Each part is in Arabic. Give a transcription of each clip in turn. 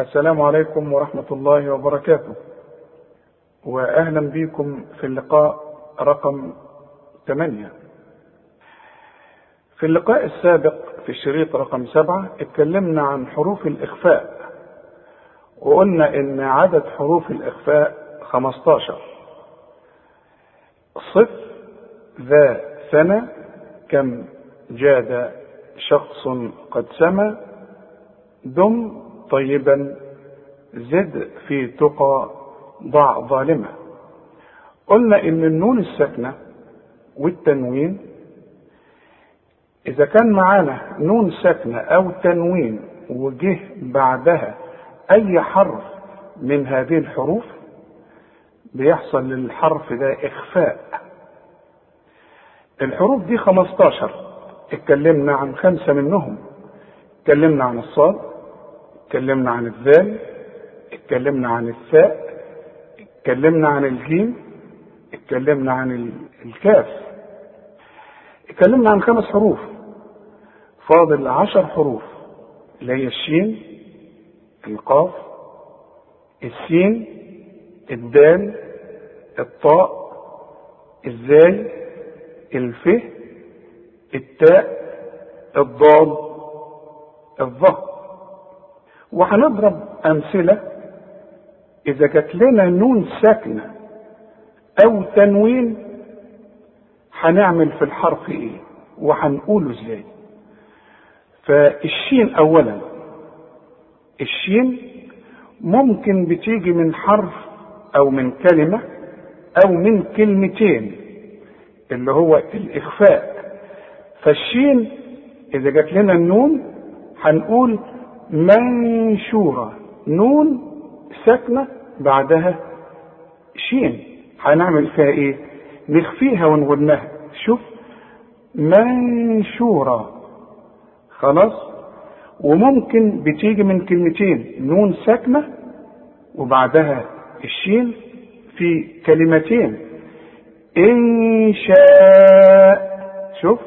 السلام عليكم ورحمة الله وبركاته. وأهلا بكم في اللقاء رقم 8 في اللقاء السابق في الشريط رقم سبعة اتكلمنا عن حروف الإخفاء وقلنا إن عدد حروف الإخفاء 15 صف ذا سنة كم جاد شخص قد سمى دم طيبا زد في تقى ضع ظالمة. قلنا إن النون الساكنة والتنوين إذا كان معانا نون ساكنة أو تنوين وجه بعدها أي حرف من هذه الحروف بيحصل للحرف ده إخفاء. الحروف دي 15 اتكلمنا عن خمسة منهم اتكلمنا عن الصاد اتكلمنا عن الذال اتكلمنا عن الثاء اتكلمنا عن الجيم اتكلمنا عن الكاف. اتكلمنا عن خمس حروف. فاضل عشر حروف اللي هي الشين القاف السين الدال الطاء الزاي الف التاء الضاد الظهر وهنضرب أمثلة إذا جات لنا نون ساكنة أو تنوين هنعمل في الحرف إيه؟ وهنقوله إزاي؟ فالشين أولا الشين ممكن بتيجي من حرف أو من كلمة أو من كلمتين اللي هو الإخفاء. فالشين إذا جات لنا النون هنقول منشورة. نون ساكنة بعدها شين. هنعمل فيها إيه؟ نخفيها ونغنها. شوف منشورة. خلاص؟ وممكن بتيجي من كلمتين نون ساكنة وبعدها الشين في كلمتين. إن شاء. شوف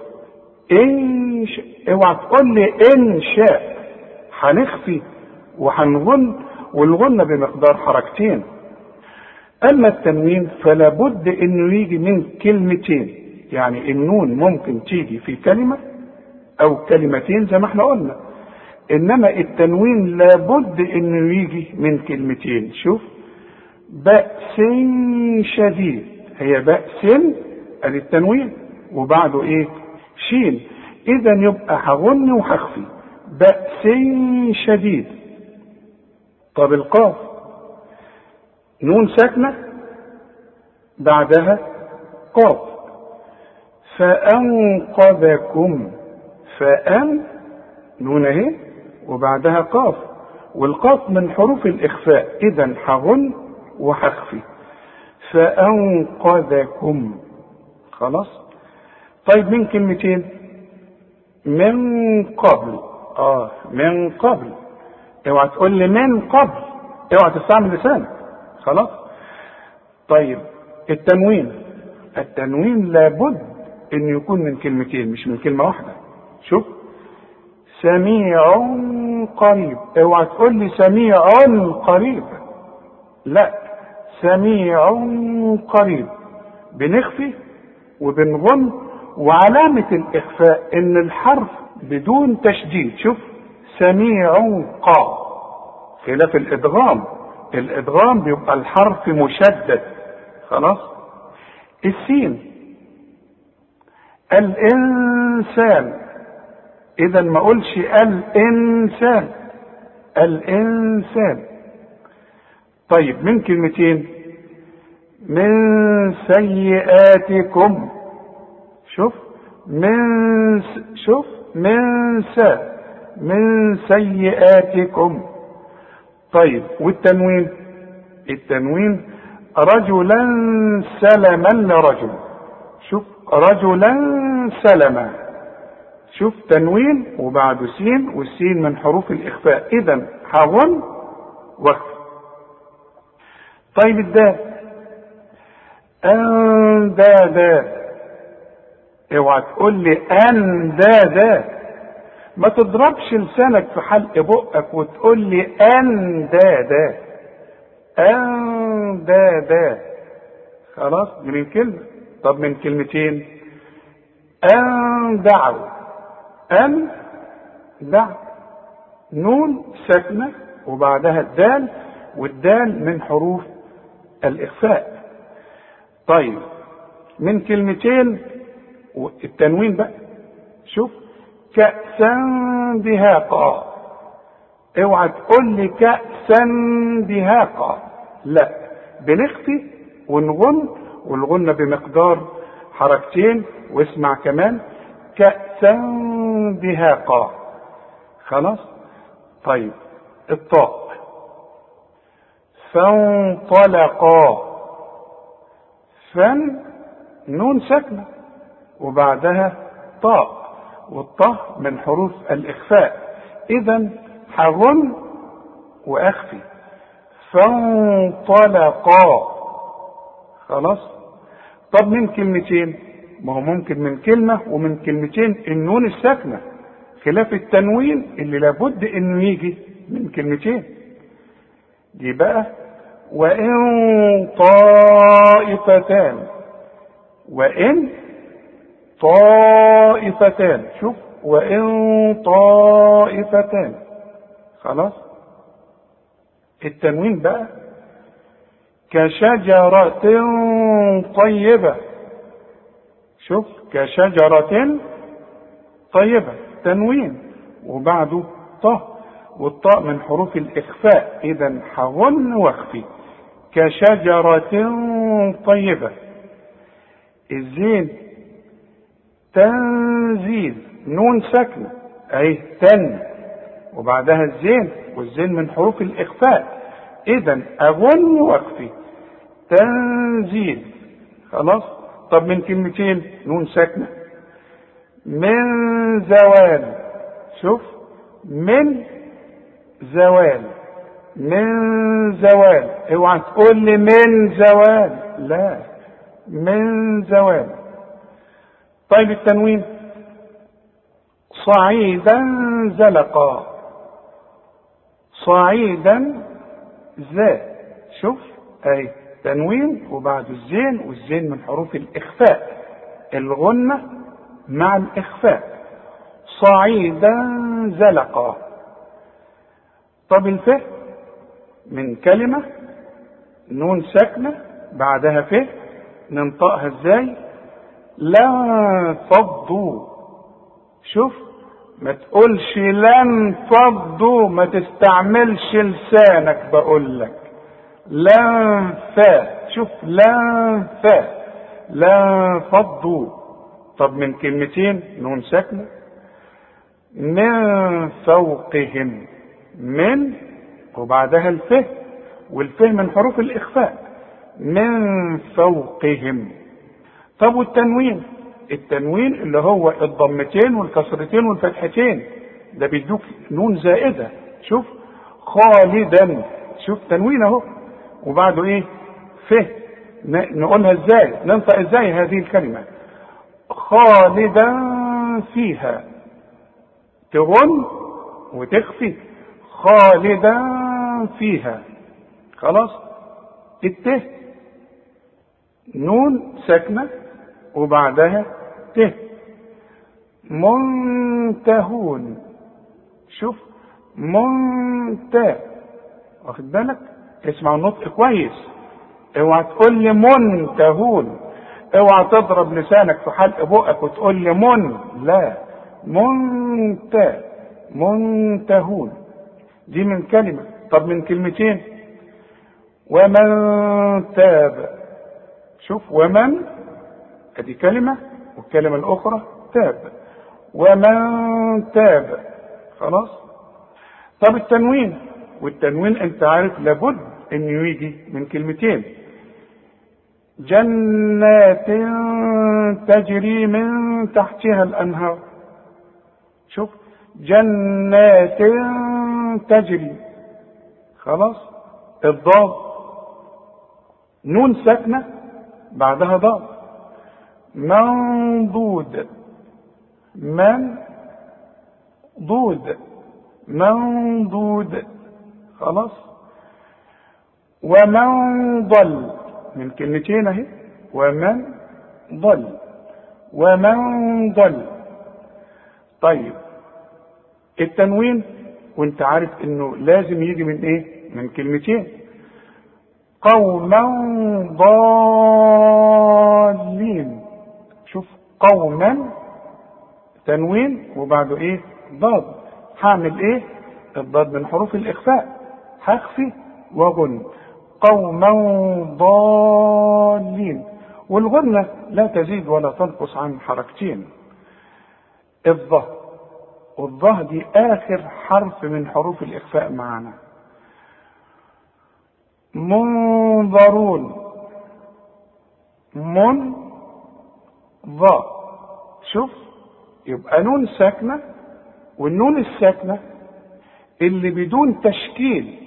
إن شاء. اوعى تقول لي إن شاء. هنخفي وهنغن والغنة بمقدار حركتين. أما التنوين فلا بد إنه يجي من كلمتين يعني النون ممكن تيجي في كلمة أو كلمتين زي ما إحنا قلنا. إنما التنوين لابد إنه يجي من كلمتين. شوف بأس شديد هي بأس التنوين وبعده إيه؟ شين. اذا يبقى هغن وهخفي. بأس شديد. طب القاف. نون ساكنة بعدها قاف. فأنقذكم. فأن نون اهي وبعدها قاف. والقاف من حروف الإخفاء. إذا هغن وهخفي فأنقذكم. خلاص؟ طيب من كلمتين؟ من قبل. آه من قبل. اوعى تقول لي من قبل. اوعى تستعمل لسانك. خلاص. طيب التنوين. التنوين لابد إن يكون من كلمتين مش من كلمة واحدة. شوف. سميع قريب. اوعى تقول لي سميع قريب. لا. سميع قريب. بنخفي وبنغن وعلامة الإخفاء إن الحرف بدون تشديد. شوف سميع قا. خلاف الإدغام. الإدغام بيبقى الحرف مشدد. خلاص؟ السين. الإنسان. إذا ما أقولش الإنسان. الإنسان. طيب من كلمتين؟ من سيئاتكم. شوف من س... شوف. من س من سيئاتكم. طيب والتنوين؟ التنوين رجلا سلما لرجل. شوف رجلا سلما. شوف تنوين وبعده سين والسين من حروف الإخفاء. إذا هغن واخفى طيب الدال. أندادا. اوعى تقول لي أندادا ما تضربش لسانك في حلق بقك وتقول لي ان دا دا ان دا دا خلاص من كلمة. طب من كلمتين. ان دعوا ان دعوا نون ساكنة وبعدها الدال والدال من حروف الإخفاء. طيب من كلمتين التنوين بقى. شوف كأسا دهاقا. اوعى تقول لي كأسا دهاقا. لا بنخفي ونغن والغنة بمقدار حركتين واسمع كمان كأسا دهاقا. خلاص؟ طيب الطاء فانطلقا. فن نون ساكنة. وبعدها طاء والطاء من حروف الإخفاء. إذا حغن وأخفي. فانطلقا. خلاص؟ طب من كلمتين؟ ما هو ممكن من كلمة ومن كلمتين النون الساكنة. خلاف التنوين اللي لابد إنه يجي من كلمتين. دي بقى. وإن طائفتان. وإن طائفتان. شوف وإن طائفتان. خلاص؟ التنوين بقى. كشجرة طيبة. شوف كشجرة طيبة. تنوين. وبعده طه والطاء من حروف الإخفاء. إذا حغن واخفي. كشجرة طيبة. الزين. تنزيل نون ساكنة أي تن. وبعدها الزين والزين من حروف الإخفاء. إذا أغن وأخفي. تنزيل. خلاص؟ طب من كلمتين نون ساكنة. من زوال. شوف. من زوال. من زوال. اوعى تقول لي من زوال. لا. من زوال. طيب التنوين. صعيدا زلقا. صعيدا ذا شوف أي تنوين وبعد الزين والزين من حروف الإخفاء. الغنة مع الإخفاء. صعيدا زلقا. طب الف من كلمة نون ساكنة بعدها ف ننطقها إزاي؟ لا فضوا شوف ما تقولش لن فضوا ما تستعملش لسانك بقول لك. لن فا شوف لن فا لا فضوا. طب من كلمتين نون ساكنة. من فوقهم من وبعدها الفه والفه من حروف الإخفاء. من فوقهم. طب والتنوين؟ التنوين اللي هو الضمتين والكسرتين والفتحتين. ده بيدوك نون زائدة. شوف خالدا. شوف تنوين اهو. وبعده إيه؟ فه نقولها إزاي؟ ننطق إزاي هذه الكلمة؟ خالدا فيها. تغن وتخفي. خالدا فيها. خلاص؟ الته نون ساكنة. وبعدها ته منتهون. شوف منت. واخد بالك؟ اسمع النطق كويس. اوعى تقول لي منتهون. اوعى تضرب لسانك في حلق بقك وتقول لي من. لا. منت. منتهون. دي من كلمة. طب من كلمتين؟ ومن تاب. شوف ومن ادي كلمة والكلمة الأخرى تاب. ومن تاب خلاص؟ طب التنوين والتنوين أنت عارف لابد انه يجي من كلمتين. جنات تجري من تحتها الأنهار. شوف جنات تجري. خلاص؟ الضاد. نون ساكنة بعدها ضاد. منضود. من ضود. منضود. خلاص. ومن ضل. من كلمتين أهي. ومن ضل. ومن ضل. طيب. التنوين وانت عارف إنه لازم يجي من إيه؟ من كلمتين. قوما ضالين. قوما تنوين وبعده إيه؟ ضاد. هعمل إيه؟ الضاد من حروف الإخفاء. هخفي وغن. قوما ضالين. والغنة لا تزيد ولا تنقص عن حركتين. الضه والضه دي آخر حرف من حروف الإخفاء معنا. منظرون. من ضاء شوف يبقى نون ساكنة والنون الساكنة اللي بدون تشكيل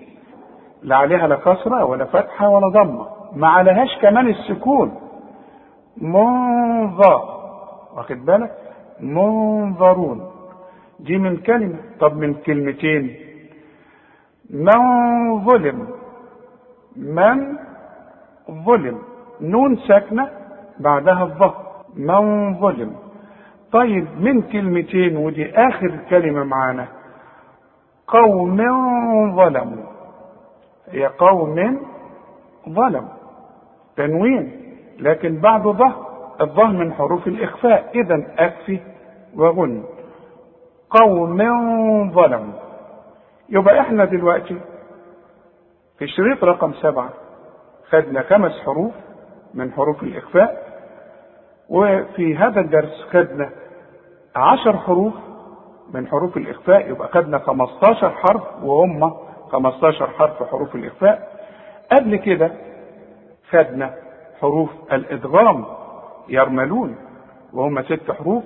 لا عليها لا كسرة ولا فتحة ولا ضمة ما عليهاش كمان السكون. منظر واخد بالك؟ منظرون. دي من كلمة. طب من كلمتين؟ من ظلم. من ظلم. نون ساكنة بعدها الظهر من ظلم. طيب من كلمتين ودي آخر كلمة معانا. قوم ظلموا. هي قوم ظلموا تنوين. لكن بعد ظهر الظهر من حروف الإخفاء. إذا أكفي وغن. قوم ظلموا. يبقى إحنا دلوقتي في الشريط رقم سبعة خدنا خمس حروف من حروف الإخفاء. وفي هذا الدرس خدنا عشر حروف من حروف الإخفاء يبقى خدنا 15 حرف وهم 15 حرف حروف الإخفاء. قبل كده خدنا حروف الإدغام يرملون وهم ست حروف.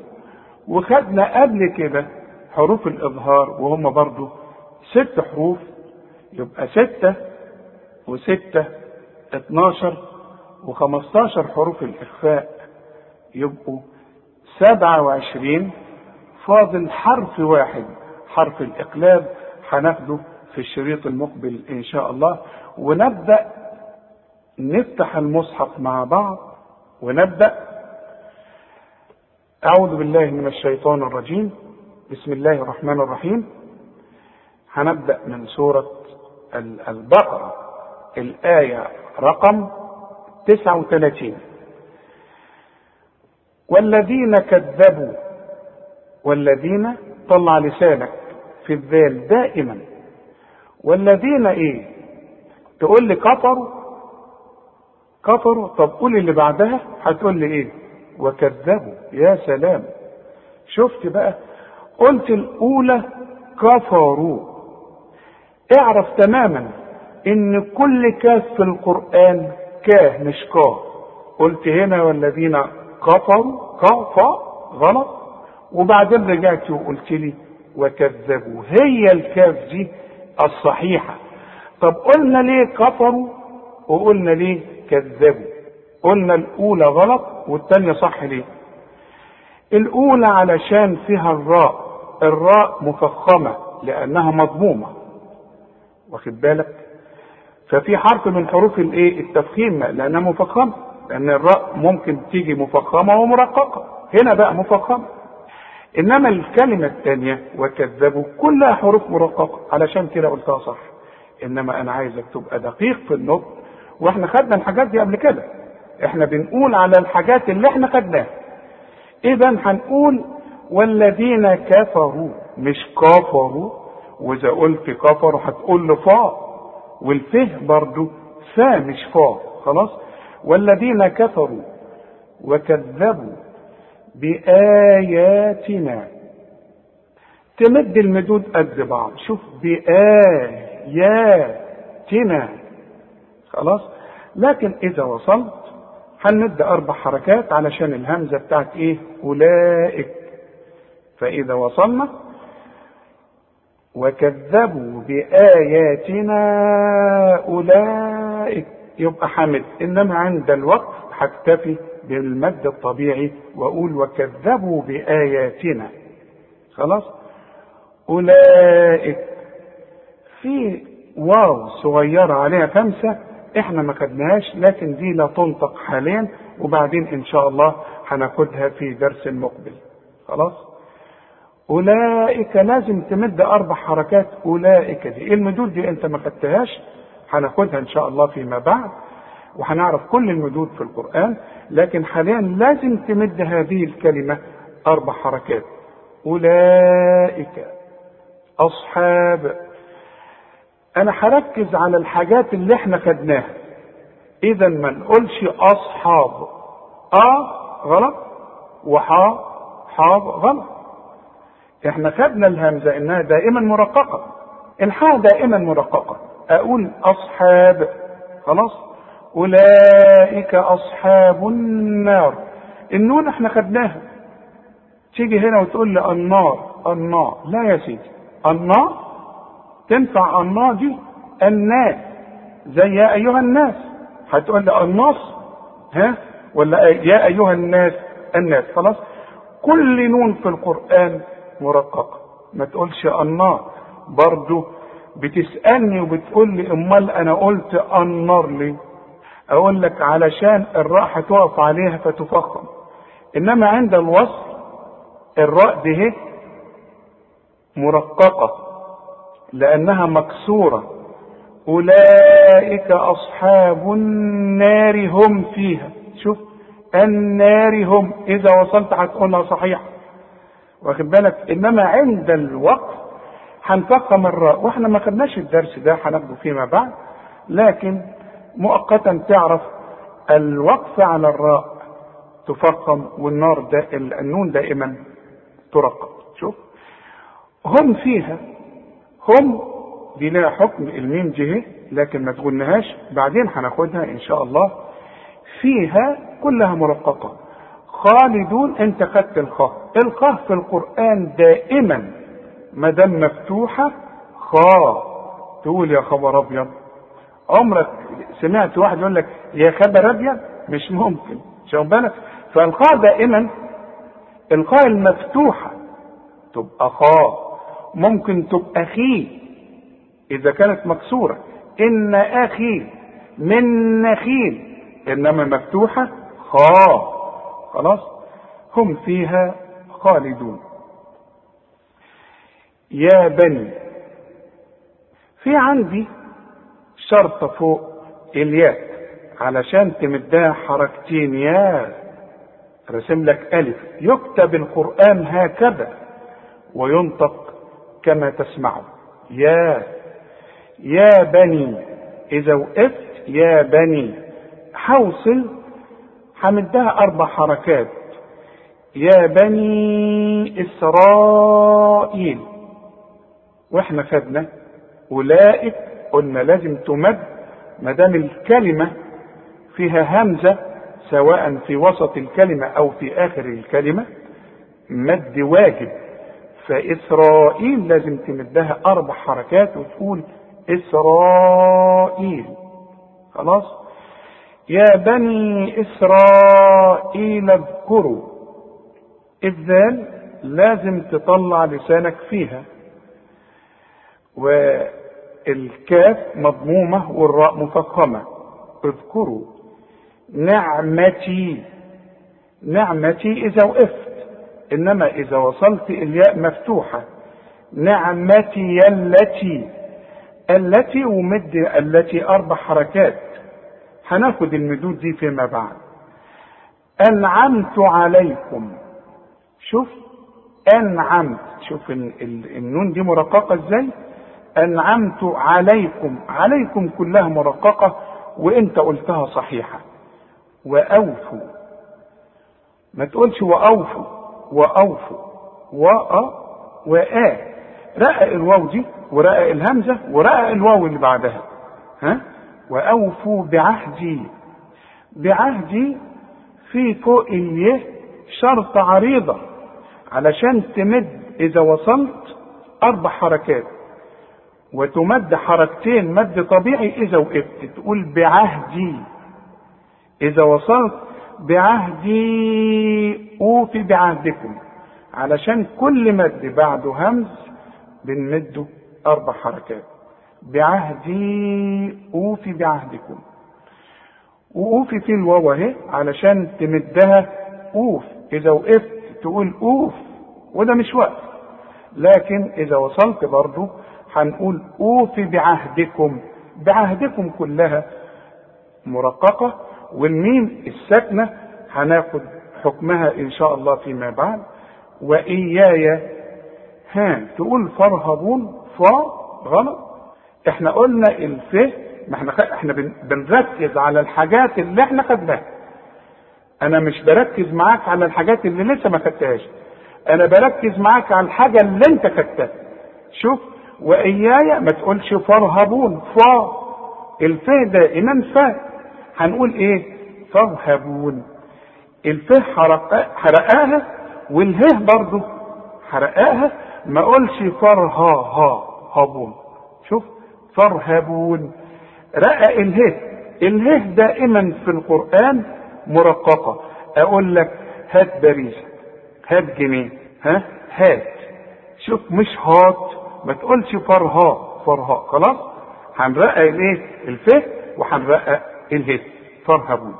وخدنا قبل كده حروف الإظهار وهم برضو ست حروف يبقى ستة وستة اتناشر وخمستاشر حروف الإخفاء. يبقوا سبعة وعشرين فاضل حرف واحد حرف الإقلاب هناخده في الشريط المقبل إن شاء الله. ونبدأ نفتح المصحف مع بعض ونبدأ. أعوذ بالله من الشيطان الرجيم. بسم الله الرحمن الرحيم. هنبدأ من سورة البقرة. الآية رقم 39 والذين كذبوا والذين طلع لسانك في الذال دائما. والذين إيه؟ تقول لي كفروا كفروا. طب قول اللي بعدها هتقول لي إيه؟ وكذبوا. يا سلام. شفت بقى؟ قلت الأولى كفروا. اعرف تماما إن كل كاف في القرآن كاه مش كاه. قلت هنا والذين كفروا كفى غلط. وبعدين رجعت وقلت لي وكذبوا. هي الكاف دي الصحيحة. طب قلنا ليه كفروا وقلنا ليه كذبوا؟ قلنا الأولى غلط والتانية صح ليه؟ الأولى علشان فيها الراء. الراء مفخمة لأنها مضمومة. واخد بالك؟ ففي حرف من حروف الإيه؟ التفخيم لأنها مفخمة. لأن الراء ممكن تيجي مفخمة ومرققة. هنا بقى مفخمة. إنما الكلمة الثانية وكذبوا كلها حروف مرققة. علشان كده قلتها صح. إنما أنا عايزك تبقى دقيق في النطق. وإحنا خدنا الحاجات دي قبل كده. إحنا بنقول على الحاجات اللي إحنا خدناها. اذا هنقول والذين كفروا مش كفروا وإذا قلت كفروا هتقول له فا والفه برضو فا مش فا خلاص؟ والذين كفروا وكذبوا بآياتنا. تمد المدود قد بعض. شوف بآياتنا. خلاص؟ لكن إذا وصلت هنمد أربع حركات علشان الهمزة بتاعت إيه؟ أولئك. فإذا وصلنا وكذبوا بآياتنا أولئك. يبقى حمد إنما عند الوقف هكتفي بالمد الطبيعي واقول وكذبوا بآياتنا. خلاص؟ أولئك. في واو صغيرة عليها خمسة إحنا ما خدناهاش لكن دي لا تنطق حاليا وبعدين إن شاء الله هناخدها في درس المقبل خلاص؟ أولئك لازم تمد أربع حركات. أولئك دي. إيه المدود دي؟ أنت ما خدتهاش؟ هناخدها إن شاء الله فيما بعد وهنعرف كل المدود في القرآن لكن حاليا لازم تمد هذه الكلمة أربع حركات. أولئك أصحاب. أنا هركز على الحاجات اللي إحنا خدناها. اذا ما نقولش أصحاب. آه غلط. وحا حاب غلط. إحنا خدنا الهمزة إنها دائما مرققة. الحاء دائما مرققة. أقول أصحاب. خلاص؟ أولئك أصحاب النار. النون إحنا خدناها. تيجي هنا وتقول لي النار النار. لا يا سيدي. النار؟ تنفع النار دي؟ الناس. زي يا أيها الناس. هتقول لي الناس ها؟ ولا يا أيها الناس الناس. خلاص؟ كل نون في القرآن مرققة. ما تقولش النار. برضو بتسألني وبتقول لي أمال أنا قلت النار ليه؟ أقول لك علشان الراء هتقف عليها فتفخم. إنما عند الوصل الراء دي مرققة لأنها مكسورة. أولئك أصحاب النار هم فيها. شوف النار هم. إذا وصلت هتقولها صحيح. واخد بالك؟ إنما عند الوقف هنفخم الراء وإحنا ما خدناش الدرس ده هناخده فيما بعد. لكن مؤقتا تعرف الوقف على الراء تفخم والنار ده النون دائما ترقق شوف. هم فيها هم دي لها حكم الميم جه لكن ما تقولناهاش بعدين هناخدها إن شاء الله. فيها كلها مرققة خالدون أنت خدت الخاء. الخاء في القرآن دائما ما دام مفتوحة خاء تقول يا خبر أبيض. عمرك سمعت واحد يقول لك يا خبر أبيض؟ مش ممكن شوف بالك؟ فالخاء دائما الخاء المفتوحة تبقى خاء ممكن تبقى خي إذا كانت مكسورة. إن أخي من نخيل. إنما مفتوحة خا. خلاص؟ هم فيها خالدون. يا بني في عندي شرطة فوق الياء علشان تمدها حركتين يا رسم لك ألف. يكتب القرآن هكذا وينطق كما تسمعون يا يا بني إذا وقفت يا بني حوصل حمدها أربع حركات. يا بني إسرائيل. وإحنا خدنا أولئك قلنا لازم تمد ما دام الكلمة فيها همزة سواء في وسط الكلمة أو في آخر الكلمة مد واجب. فإسرائيل لازم تمدها أربع حركات وتقول إسرائيل. خلاص؟ يا بني إسرائيل اذكروا. الذال لازم تطلع لسانك فيها. والكاف مضمومة والراء مفخمة. اذكروا نعمتي نعمتي إذا وقفت إنما إذا وصلت الياء مفتوحة. نعمتي التي التي ومد التي أربع حركات. هناخد المدود دي فيما بعد. أنعمت عليكم. شوف أنعمت. شوف النون دي مرققة إزاي؟ أنعمت عليكم عليكم كلها مرققة وإنت قلتها صحيحة. وأوفوا. ما تقولش وأوفوا وأوفوا وأ وآ. رقق الواو دي ورقق الهمزة ورقق الواو اللي بعدها. ها؟ وأوفوا بعهدي. بعهدي في فوق اليه شرط عريضة. علشان تمد إذا وصلت أربع حركات. وتمد حركتين مد طبيعي إذا وقفت. تقول بعهدي. إذا وصلت بعهدي أوفي بعهدكم. علشان كل مد بعده همز بنمده أربع حركات. بعهدي أوفي بعهدكم. وأوفي في الواو أهي علشان تمدها أوف. إذا وقفت تقول أوف وده مش وقف. لكن إذا وصلت برضه هنقول أوفي بعهدكم بعهدكم كلها مرققة والميم الساكنة هناخد حكمها إن شاء الله فيما بعد. وإياي ها تقول فرهبون فا غلط. إحنا قلنا الف ما إحنا إحنا بنركز على الحاجات اللي إحنا خدناها. أنا مش بركز معاك على الحاجات اللي لسه ما خدتهاش. أنا بركز معاك على الحاجة اللي أنت خدتها. شوف وإياي ما تقولش فرهبون فا. الف دائما فا هنقول إيه؟ فرهبون الف حرقاها والهه برضه حرقاها. ما أقولش فرها ها هابون شوف فرهبون رقق اله اله دائما في القرآن مرققة. أقول لك هات باريزة هات جنيه ها؟ هات. شوف مش هات. ما تقولش فرها فرها خلاص؟ هنرقق الايه؟ الفه وهنرقق اله. فرهبون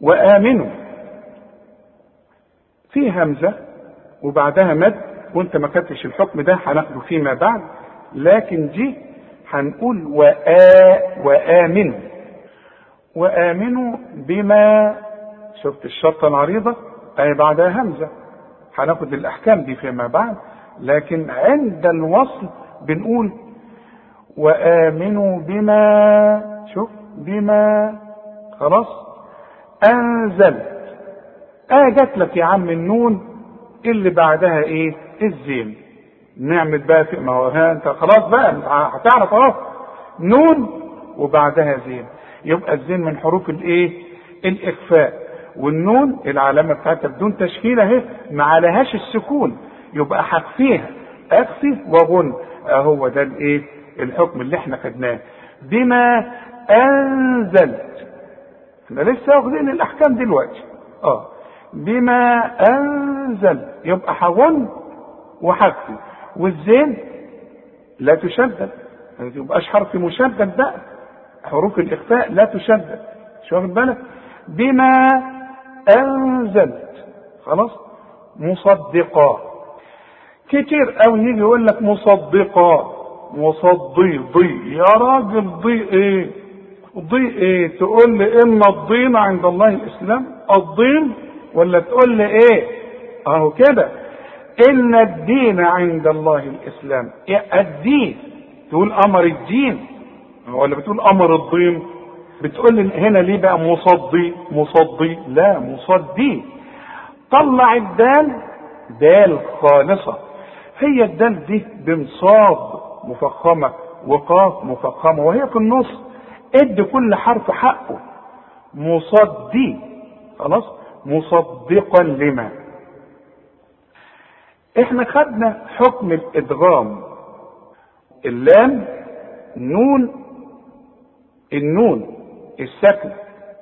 وآمنوا. في همزة وبعدها مد وانت ما كتبش الحكم ده هناخده فيما بعد. لكن دي هنقول وآ وآمنوا وآمنوا بما شفت الشرطة العريضة؟ أي بعدها همزة. هناخد الأحكام دي فيما بعد. لكن عند الوصل بنقول وآمنوا بما شوف بما خلاص أنزلت آه جات لك يا عم النون اللي بعدها إيه؟ الزين. نعمل بقى في ما هو أنت خلاص بقى هتعرف خلاص نون وبعدها زين. يبقى الزين من حروف الإيه؟ الإخفاء. والنون العلامة بتاعتها بدون تشكيل أهي ما عليهاش السكون. يبقى هخفيها اخفي وغن. اهو ده الإيه؟ الحكم اللي إحنا خدناه. بما انزلت إحنا لسه واخدين الأحكام دلوقتي. آه. بما أنزل. يبقى هغن وهخفي والزين لا تشدد. ما تبقاش حرف مشدد بقى. حروف الإخفاء لا تشدد. شو واخد بالك؟ بما أنزلت. خلاص؟ مصدقا كتير قوي يجي يقول لك مصدقا مصدي ضي يا راجل ضي إيه؟ ضي إيه؟ تقول لي إن الضين عند الله الإسلام الضين ولا تقول لي إيه؟ أهو كده. إن الدين عند الله الإسلام. الدين. تقول أمر الدين. ولا بتقول أمر الدين بتقول هنا ليه بقى مصدي؟ مصدي. لا مصدي. طلع الدال. دال خالصة. هي الدال دي بمصاد مفخمة وقاف مفخمة وهي في النص ادي كل حرف حقه. مصدي خلاص؟ مصدقا لما؟ إحنا خدنا حكم الادغام. اللام نون النون السكن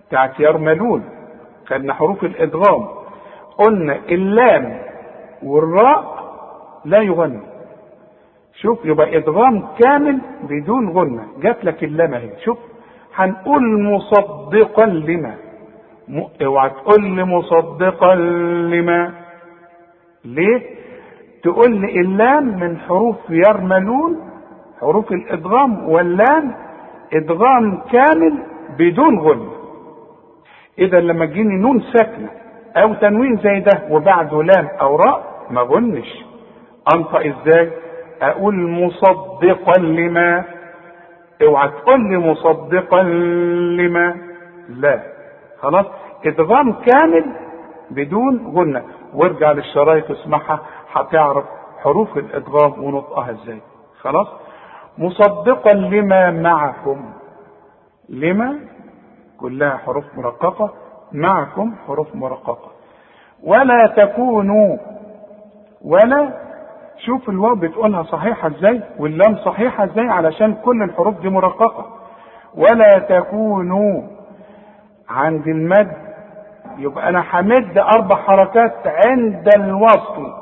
بتاعت يرملون. خدنا حروف الادغام. قلنا اللام والراء لا يغنى شوف يبقى إدغام كامل بدون غنى. جات لك اللام أهي. شوف هنقول مصدقا لما. اوعى تقول لي مصدقا لما. ليه؟ تقول لي اللام من حروف يرملون حروف الإدغام واللام إدغام كامل بدون غن إذا لما تجيني نون ساكنة أو تنوين زي ده وبعده لام أو راء ما غنش. انطق إزاي؟ أقول مصدقا لما؟ أوعى تقول لي مصدقا لما؟ لا. خلاص؟ إدغام كامل بدون غنه وارجع للشرايط اسمعها هتعرف حروف الإدغام ونطقها إزاي. خلاص؟ مصدقا لما معكم. لما؟ كلها حروف مرققة. معكم حروف مرققة. ولا تكونوا ولا شوف الواو بتقولها صحيحة إزاي واللام صحيحة إزاي علشان كل الحروف دي مرققة. ولا تكونوا عند المد يبقى أنا همد أربع حركات عند الوصل.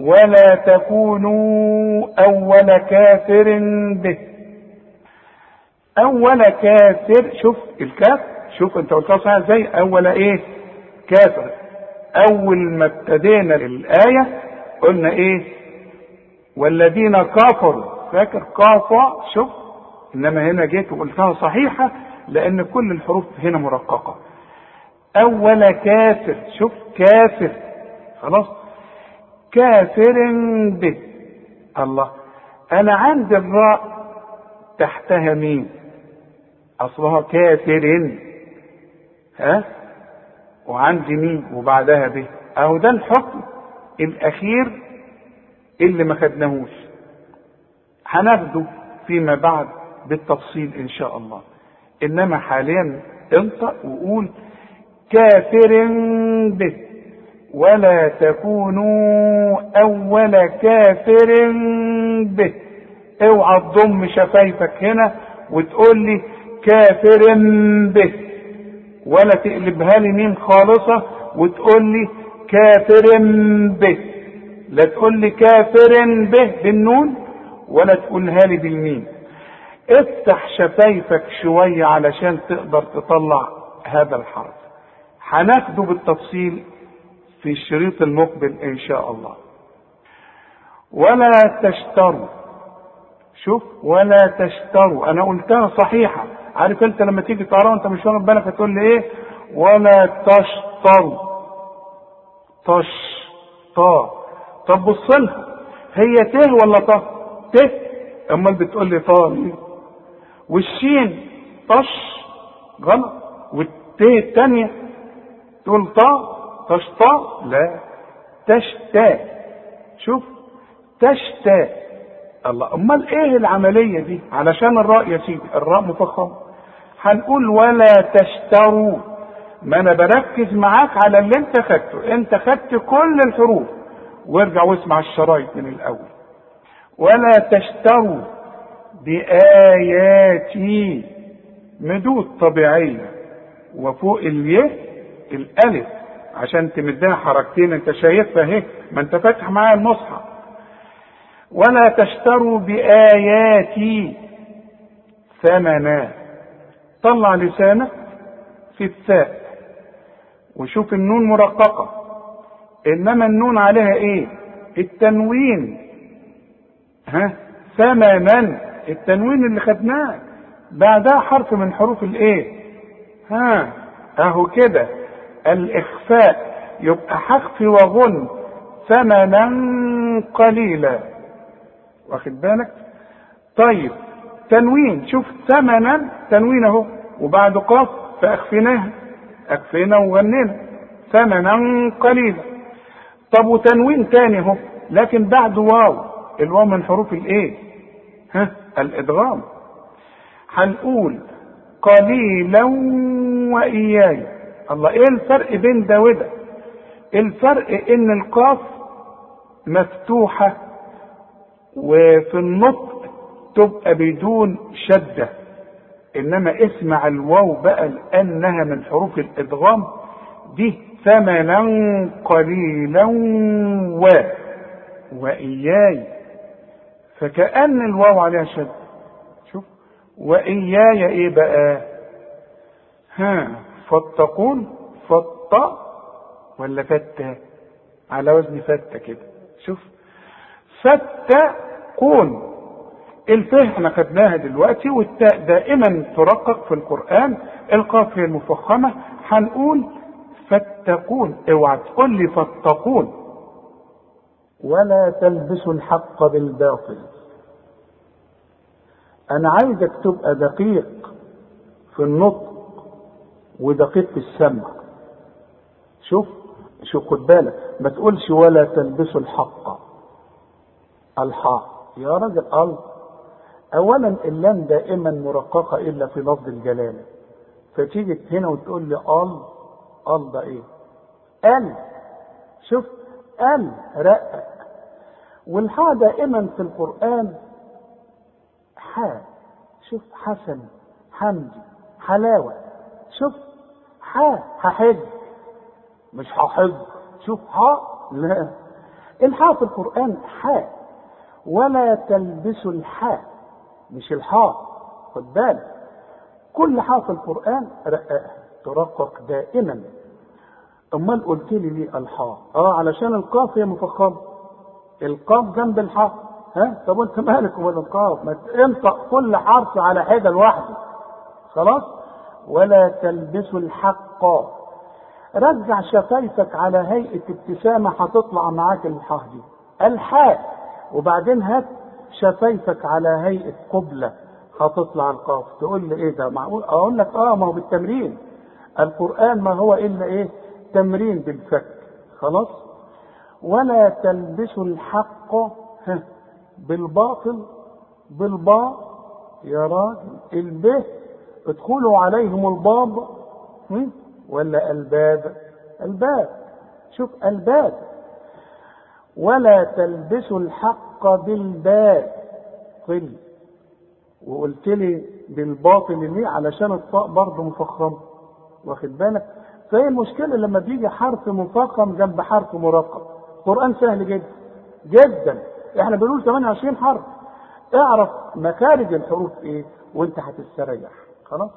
ولا تكونوا أول كافر به. أول كافر شوف الكاف شوف أنت قلتها صحيح إزاي؟ أول إيه؟ كافر. أول ما ابتدينا الآية قلنا إيه؟ والذين كفروا فاكر كافة؟ شوف إنما هنا جيت وقلتها صحيحة لأن كل الحروف هنا مرققة. أول كافر شوف كافر. خلاص؟ كافر به. الله. أنا عندي الراء تحتها مين؟ أصلها كافر. ها؟ وعندي مين؟ وبعدها به. أهو ده الحكم. الأخير اللي ما خدناهوش. هناخده فيما بعد بالتفصيل إن شاء الله. إنما حاليا انطق وقول كافر به. ولا تكونوا أول كافر به. اوعى تضم شفايفك هنا وتقول لي كافر به. ولا تقلبها لي ميم خالصة وتقول لي كافر به. لا تقول لي كافر به بالنون ولا تقولها لي بالميم. افتح شفايفك شوية علشان تقدر تطلع هذا الحرف. هناخده بالتفصيل في الشريط المقبل إن شاء الله. ولا تشتروا. شوف ولا تشتروا. أنا قلتها صحيحة. عارف أنت لما تيجي تقراها انت مش واخد بالك هتقول لي إيه؟ ولا تشتروا. تش طب بص لها. هي ت ولا ط ت أمال بتقول لي طا ليه والشين طش. غلط. والت الثانية تقول طا تشطا لا. تشتا شوف. تشتا الله. أمال إيه العملية دي؟ علشان الراء يا سيدي. الراء مفخم. هنقول ولا تشتروا. ما أنا بركز معاك على اللي أنت خدته. أنت خدت كل الحروف. وارجع واسمع الشرايط من الأول. ولا تشتروا بآياتي مدود طبيعية وفوق اليه الألف عشان تمدها حركتين. انت شايفها اهي ما انت فاتح معايا المصحف. ولا تشتروا بآياتي ثمنا طلع لسانك في الثاء وشوف النون مرققة. إنما النون عليها إيه؟ التنوين. ها؟ ثمنا التنوين اللي خدناه. بعدها حرف من حروف الإيه؟ ها؟ أهو كده. الإخفاء. يبقى حخفي وغن. ثمنا قليلا. واخد بالك؟ طيب. تنوين. شوف ثمنا تنوين أهو. وبعد قاف فأخفيناها. أخفينا وغنينا. ثمنا قليلا. طب وتنوين تاني اهو. لكن بعد واو الواو من حروف الايه؟ ها الادغام. هنقول قليلا وإياي. الله إيه الفرق بين ده وده؟ الفرق إن القاف مفتوحة وفي النطق تبقى بدون شدة. إنما اسمع الواو بقى لأنها من حروف الادغام. دي ثمنا قليلا و وإياي. فكأن الواو عليها شدة شوف. وإياي إيه بقى؟ ها فاتقون فط ولا فتة على وزن فتة كده. شوف. فتقون الفه إحنا خدناها دلوقتي والتاء دائما ترقق في القرآن. القاف هي المفخمة. هنقول فاتقون. اوعى تقول لي فاتقون. ولا تلبسوا الحق بالباطل. أنا عايزك تبقى دقيق في النطق ودقيق في السمع. شوف شوف خد بالك. ما تقولش ولا تلبسوا الحق. الحق يا راجل ال اولا اللام دائما مرققه إلا في لفظ الجلالة. فتيجي هنا وتقول لي ال ال ده إيه؟ ال شوف ال رقق والحاء دائما في القرآن حاء شوف حسن حمدي حلاوة. شوف ح هحج مش هحج شوف ح لا. الحاء في القرآن حاء ولا تلبسوا الحاء مش الحاء خد بالك كل حاء في القرآن رقاقة ترقق دائما. أمال قلت لي ليه الحاء؟ آه علشان القاف هي مفخمة. القاف جنب الحاء. ها؟ طب وانت مالك ومال القاف؟ ما انطق كل حرف على حدة لوحده. خلاص؟ ولا تلبسوا الحق. رجع شفايفك على هيئة ابتسامة هتطلع معاك الحاء دي. الحاء. وبعدين هات شفايفك على هيئة قبلة هتطلع القاف. تقول لي إيه ده؟ معقول؟ أقول لك آه ما هو بالتمرين. القرآن ما هو إلا إيه؟ تمرين بالفك خلاص؟ ولا تلبسوا الحق بالباطل بالباء يا راجل الب ادخلوا عليهم الباب ولا الباب؟ الباب. شوف الباب. ولا تلبسوا الحق بالباطل. وقلت لي بالباطل ليه؟ علشان الطاء برضه مفخمه واخد بالك؟ فهي المشكلة لما بيجي حرف مفخم جنب حرف مرقق القرآن سهل جدا. جدا. إحنا بنقول 28 حرف. اعرف مخارج الحروف إيه؟ وانت هتستريح خلاص؟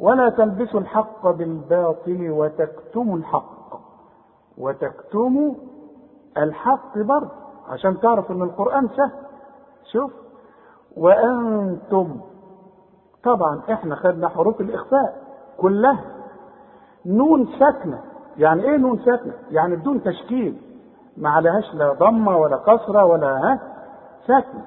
ولا تلبسوا الحق بالباطل وتكتموا الحق. وتكتموا الحق برضه. عشان تعرف إن القرآن سهل. شوف. وأنتم. طبعا إحنا خدنا حروف الإخفاء كلها. نون ساكنة. يعني إيه نون ساكنة؟ يعني بدون تشكيل. ما عليهاش لا ضمة ولا كسرة ولا ها. ساكنة.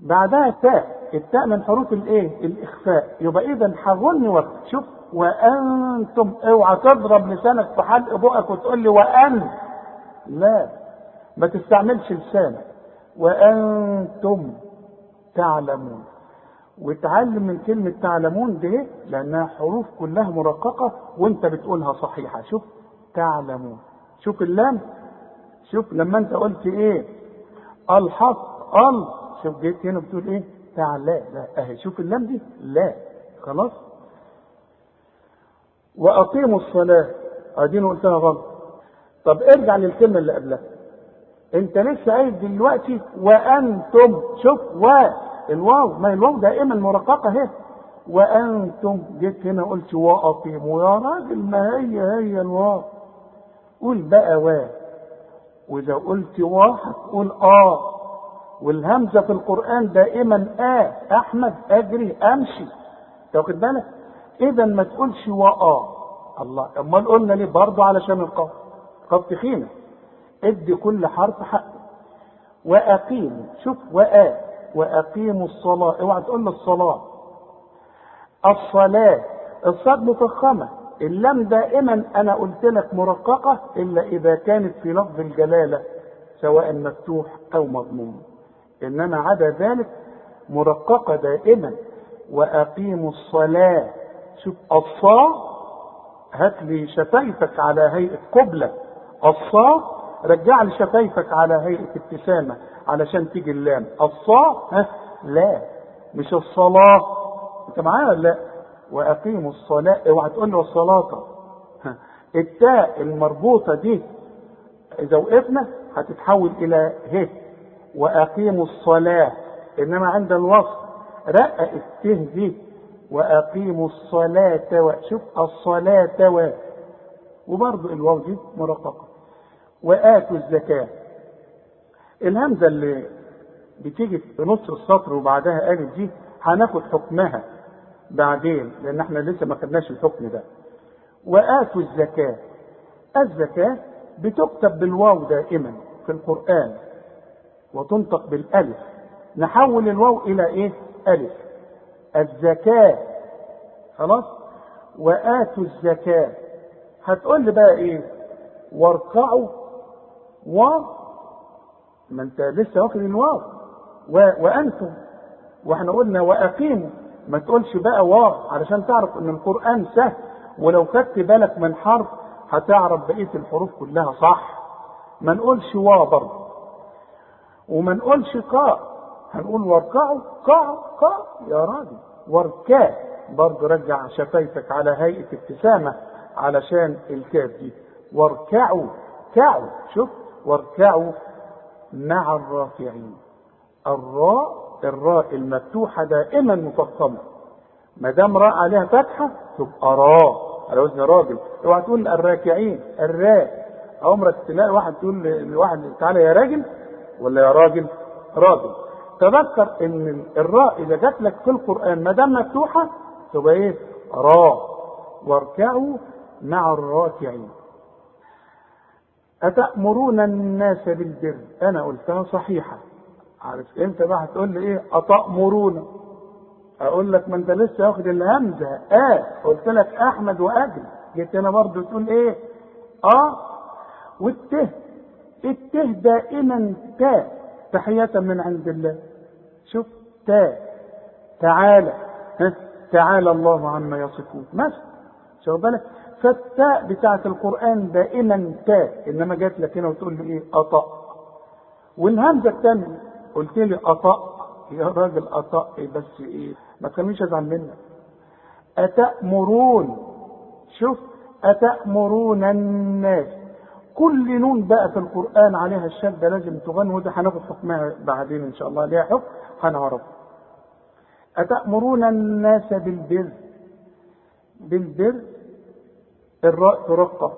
بعدها تاء التاء من حروف الإيه؟ الإخفاء. يبقى إذا حغني وقت شوف وأنتم أوعى تضرب لسانك في حلق بقك وتقول لي وأن. لا. ما تستعملش لسانك. وأنتم تعلمون. وتعلم من كلمة تعلمون دي لأنها حروف كلها مرققة وأنت بتقولها صحيحة. شوف تعلمون. شوف اللام. شوف لما أنت قلت إيه؟ الحق ال. شوف جيت هنا بتقول إيه؟ تعالى لا أهي. شوف اللام دي لا. خلاص؟ وأقيموا الصلاة. أدينا قلتها غلط. طب ارجع للكلمة اللي قبلها. أنت لسه قايل دلوقتي وأنتم. شوف و. الواو ما الواو دائما مرققه اهي وأنتم جيت هنا قلت وأقيموا يا راجل ما هي هي الواو. قول بقى وا وإذا قلت وا هتقول آه. والهمزة في القرآن دائما آه أحمد أجري أمشي. تاخد بالك؟ اذا ما تقولش واه الله أمال قلنا ليه؟ برضه علشان القاف. قاف تخينة. ادي كل حرف حقه. واقيموا شوف وآ. وأقيموا الصلاة. اوعى تقول الصلاة. الصلاة الصاد مفخمة. اللام دائما أنا قلت لك مرققة إلا إذا كانت في لفظ الجلالة سواء مفتوح أو مضموم. إنما عدا ذلك مرققة دائما. وأقيموا الصلاة. شوف الصا هات لي شفايفك على هيئة قبلة. الصا رجع لي شفايفك على هيئة ابتسامة علشان تيجي اللام. الصا ها؟ لا. مش الصلاة. انت معايا ولا لا؟ وأقيموا الصلاة. اوعى تقول له الصلاه. التاء المربوطة دي اذا وقفنا هتتحول إلى ه. وأقيموا الصلاة. إنما عند الوصف رقق الته دي وأقيموا الصلاة و... شوف الصلاة و وبرضه الواو دي مرققة. وآتوا الزكاة. الهمزة اللي بتيجي في نص السطر وبعدها الف دي هناخد حكمها بعدين لأن إحنا لسه ما خدناش الحكم ده. وآتوا الزكاة. الزكاة بتكتب بالواو دائما في القرآن وتنطق بالألف. نحول الواو إلى إيه؟ ألف. الزكاة. خلاص؟ وآتوا الزكاة. هتقول لي بقى إيه؟ واركعوا و ما انت لسه واخد الواو و... وأنتم وإحنا قلنا وأقيموا. ما تقولش بقى واو علشان تعرف إن القرآن سهل. ولو خدت بالك من حرف هتعرف بقية الحروف كلها صح. ما نقولش وا برضه. وما نقولش قاء. هنقول واركعوا قاع قاع يا راجل واركع. برضه رجع شفايفك على هيئة ابتسامة علشان الكاف دي. واركعوا كعوا. شوف. واركعوا مع الراكعين الراء الراء المفتوحة دائما مفخمة ما دام راء عليها فتحة تبقى راء. على وزن راجل. اوعى تقول الراكعين الراء. عمرك تلاقي واحد تقول لواحد تعالى يا راجل ولا يا راجل؟ راجل. تذكر إن الراء إذا جات لك في القرآن ما دام مفتوحة تبقى إيه؟ راء. واركعوا مع الراكعين. أتأمرون الناس بالبر؟ أنا قلتها صحيحة. عارف أنت بقى هتقول لي إيه؟ أتأمرون. أقول لك ما أنت لسه واخد الهمزة. آه قلت لك أحمد وأجل. جيت أنا برضه تقول إيه؟ آه والته الته دائما تاء تحية من عند الله. شوف تاء تعالى. ها؟ تعالى الله عما يصفون. مثلا شوف بالك؟ فالتاء بتاعة القرآن دائما تاء إنما جات لك هنا وتقول لي إيه؟ أطأ والهمزة الثانية قلت لي أطأ يا راجل أطأ إيه بس إيه؟ ما تخلينيش أزعل منك. أتأمرون؟ شوف أتأمرون الناس. كل نون بقى في القرآن عليها الشدة لازم تغن وده هناخد حكمها بعدين إن شاء الله. ليها حكم هنعرفه أتأمرون الناس بالبر. بالبر؟ الراء ترقق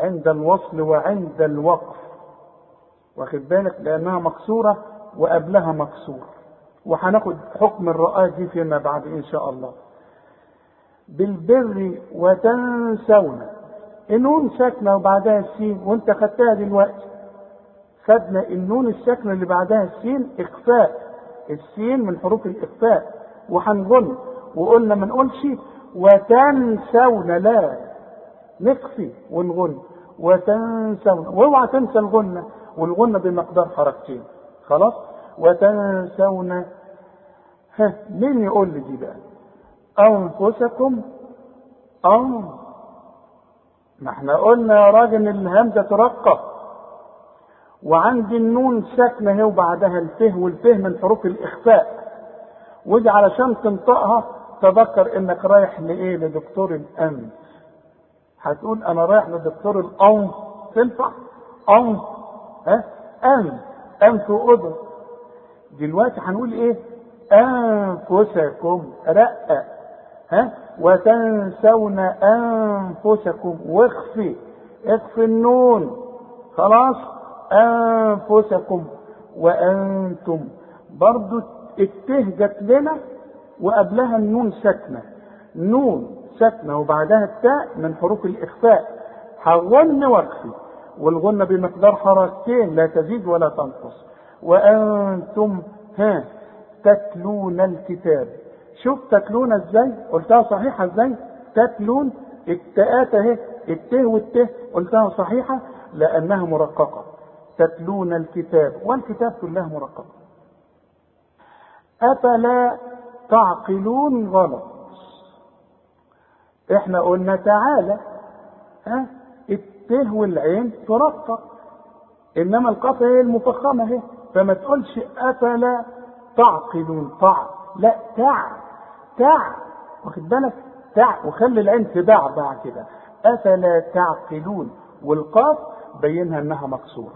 عند الوصل وعند الوقف. واخد بالك؟ لأنها مكسورة وقبلها مكسور. وهناخد حكم الراء دي فيما بعد إن شاء الله. بالبر وتنسون. النون ساكنة وبعدها السين وإنت خدتها دلوقتي. خدنا النون الساكنة اللي بعدها السين إخفاء. السين من حروف الإخفاء. وهنغن وقلنا ما نقولش وتنسون لا. نخفي ونغن وتنسون. واوعى تنسى الغنة والغنة بمقدار حركتين. خلاص؟ وتنسون. ها مين يقول لي دي بقى؟ أنفسكم. أن ما إحنا قلنا يا راجل الهمزة ترقق وعندي النون ساكنة هي وبعدها الفه والفه من حروف الإخفاء. ودي علشان تنطقها تذكر إنك رايح لإيه؟ لدكتور الانف هتقول أنا رايح لدكتور الانف تنفع؟ انف ها؟ انف انف واذن دلوقتي هنقول إيه؟ أنفسكم. رقق ها؟ وتنسون أنفسكم. واخفي. اخفي النون. خلاص؟ أنفسكم. وأنتم. برضو الته جت لنا وقبلها النون ساكنة. نون ساكنة وبعدها التاء من حروف الإخفاء. هغن واخفي والغنة بمقدار حركتين لا تزيد ولا تنقص. وأنتم ها تتلون الكتاب. شوف تتلون إزاي؟ قلتها صحيحة إزاي؟ تتلون. التاءات أهي. الته والته قلتها صحيحة؟ لأنها مرققة. تتلون الكتاب. والكتاب كلها مرققة. أفلا تعقلون غلط. إحنا قلنا تعالى ها الته والعين ترقق إنما القاف هي المفخمة أهي. فما تقولش أفلا تعقلون طع لا تع تع. واخد بالك؟ تع. وخلي العين تبعبع كده. أفلا تعقلون. والقاف بينها إنها مكسورة.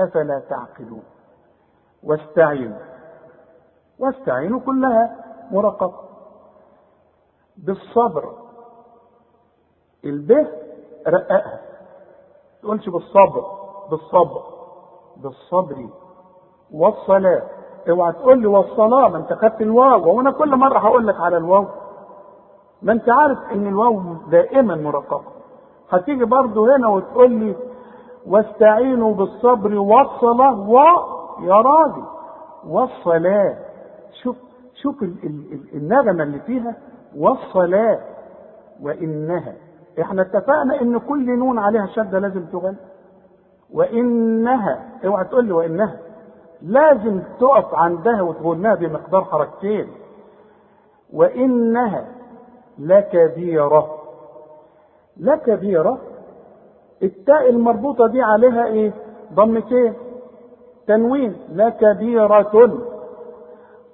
أفلا تعقلون. واستعينوا. واستعينوا كلها. مرققة بالصبر. الب رققها. تقولش بالصبر بالصبر بالصبر. والصلاة. اوعى تقول لي والصلاة ما انت خدت الواو. وأنا كل مرة هقول لك على الواو. ما انت عارف ان الواو دائما مرققة. هتيجي برضو هنا وتقول لي واستعينوا بالصبر والصلاة. و يا راجل والصلاة. شوف شوف ال ال ال النغمة اللي فيها والصلاة وإنها. إحنا اتفقنا إن كل نون عليها شدة لازم تغنى وإنها اوعى تقول لي وإنها. لازم تقف عندها وتغناها بمقدار حركتين. وإنها لكبيرة. لكبيرة. التاء المربوطة دي عليها إيه؟ ضمتين. تنوين. لكبيرة.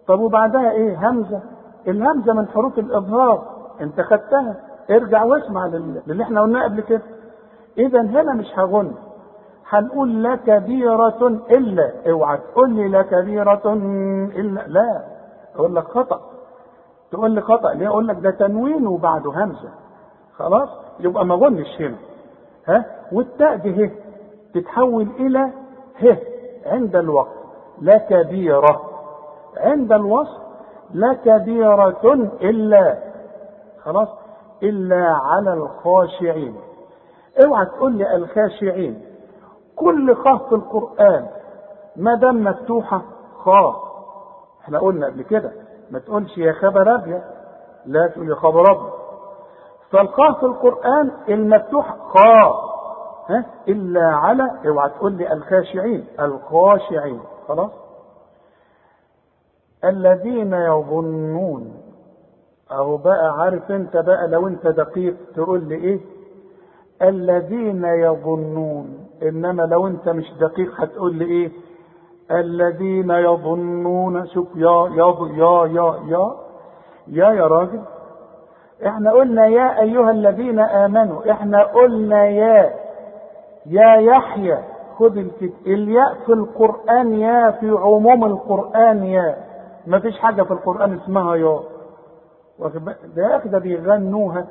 طب وبعدها إيه؟ همزة. الهمزة من حروف الإظهار أنت خدتها. ارجع واسمع لل- للي إحنا قلناه قبل كده. اذا هنا مش هغن. هنقول لكبيرة إلا. أوعى تقول لي لكبيرة إلا. لا. أقول لك خطأ. تقول لي خطأ. ليه؟ أقول لك ده تنوين وبعده همزة. خلاص؟ يبقى ما غنش هنا. ها؟ والتاء دي تتحول إلى ه. عند الوقت. لكبيرة عند الوصف لكبيرة إلا خلاص إلا على الخاشعين. اوعى تقول لي الخاشعين. كل خاء في القرآن ما دام مفتوحة خاء إحنا قلنا قبل كده ما تقولش يا خبر أبيض لا تقول يا خبر أبيض. فالخاء في القرآن المفتوح خاء ها؟ إلا على اوعى تقول لي الخاشعين الخاشعين خلاص. الذين يظنون أو بقى عارف أنت بقى لو أنت دقيق تقول لي إيه؟ الذين يظنون إنما لو أنت مش دقيق هتقول لي إيه؟ الذين يظنون شوف يا يا يا يا يا يا يا راجل. إحنا قلنا يا أيها الذين آمنوا إحنا قلنا يا يا يحيى خد. الياء في القرآن يا في عموم القرآن يا. ما فيش حاجة في القرآن اسمها يا. ده ده بيغنوها.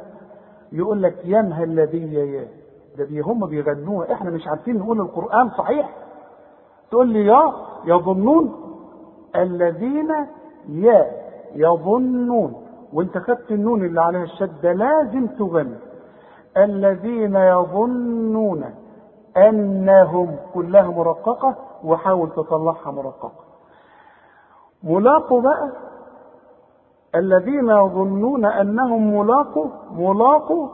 يقول لك ينهى الذي يا ده بي هم بيغنوها. إحنا مش عارفين نقول القرآن صحيح. تقول لي يا يظنون الذين يا يظنون. وانت خدت النون اللي عليها الشده لازم تغني. الذين يظنون أنهم كلها مرققة وحاول تطلعها مرققة. ملاقوا بقى. الذين يظنون أنهم ملاقوا ملاقوا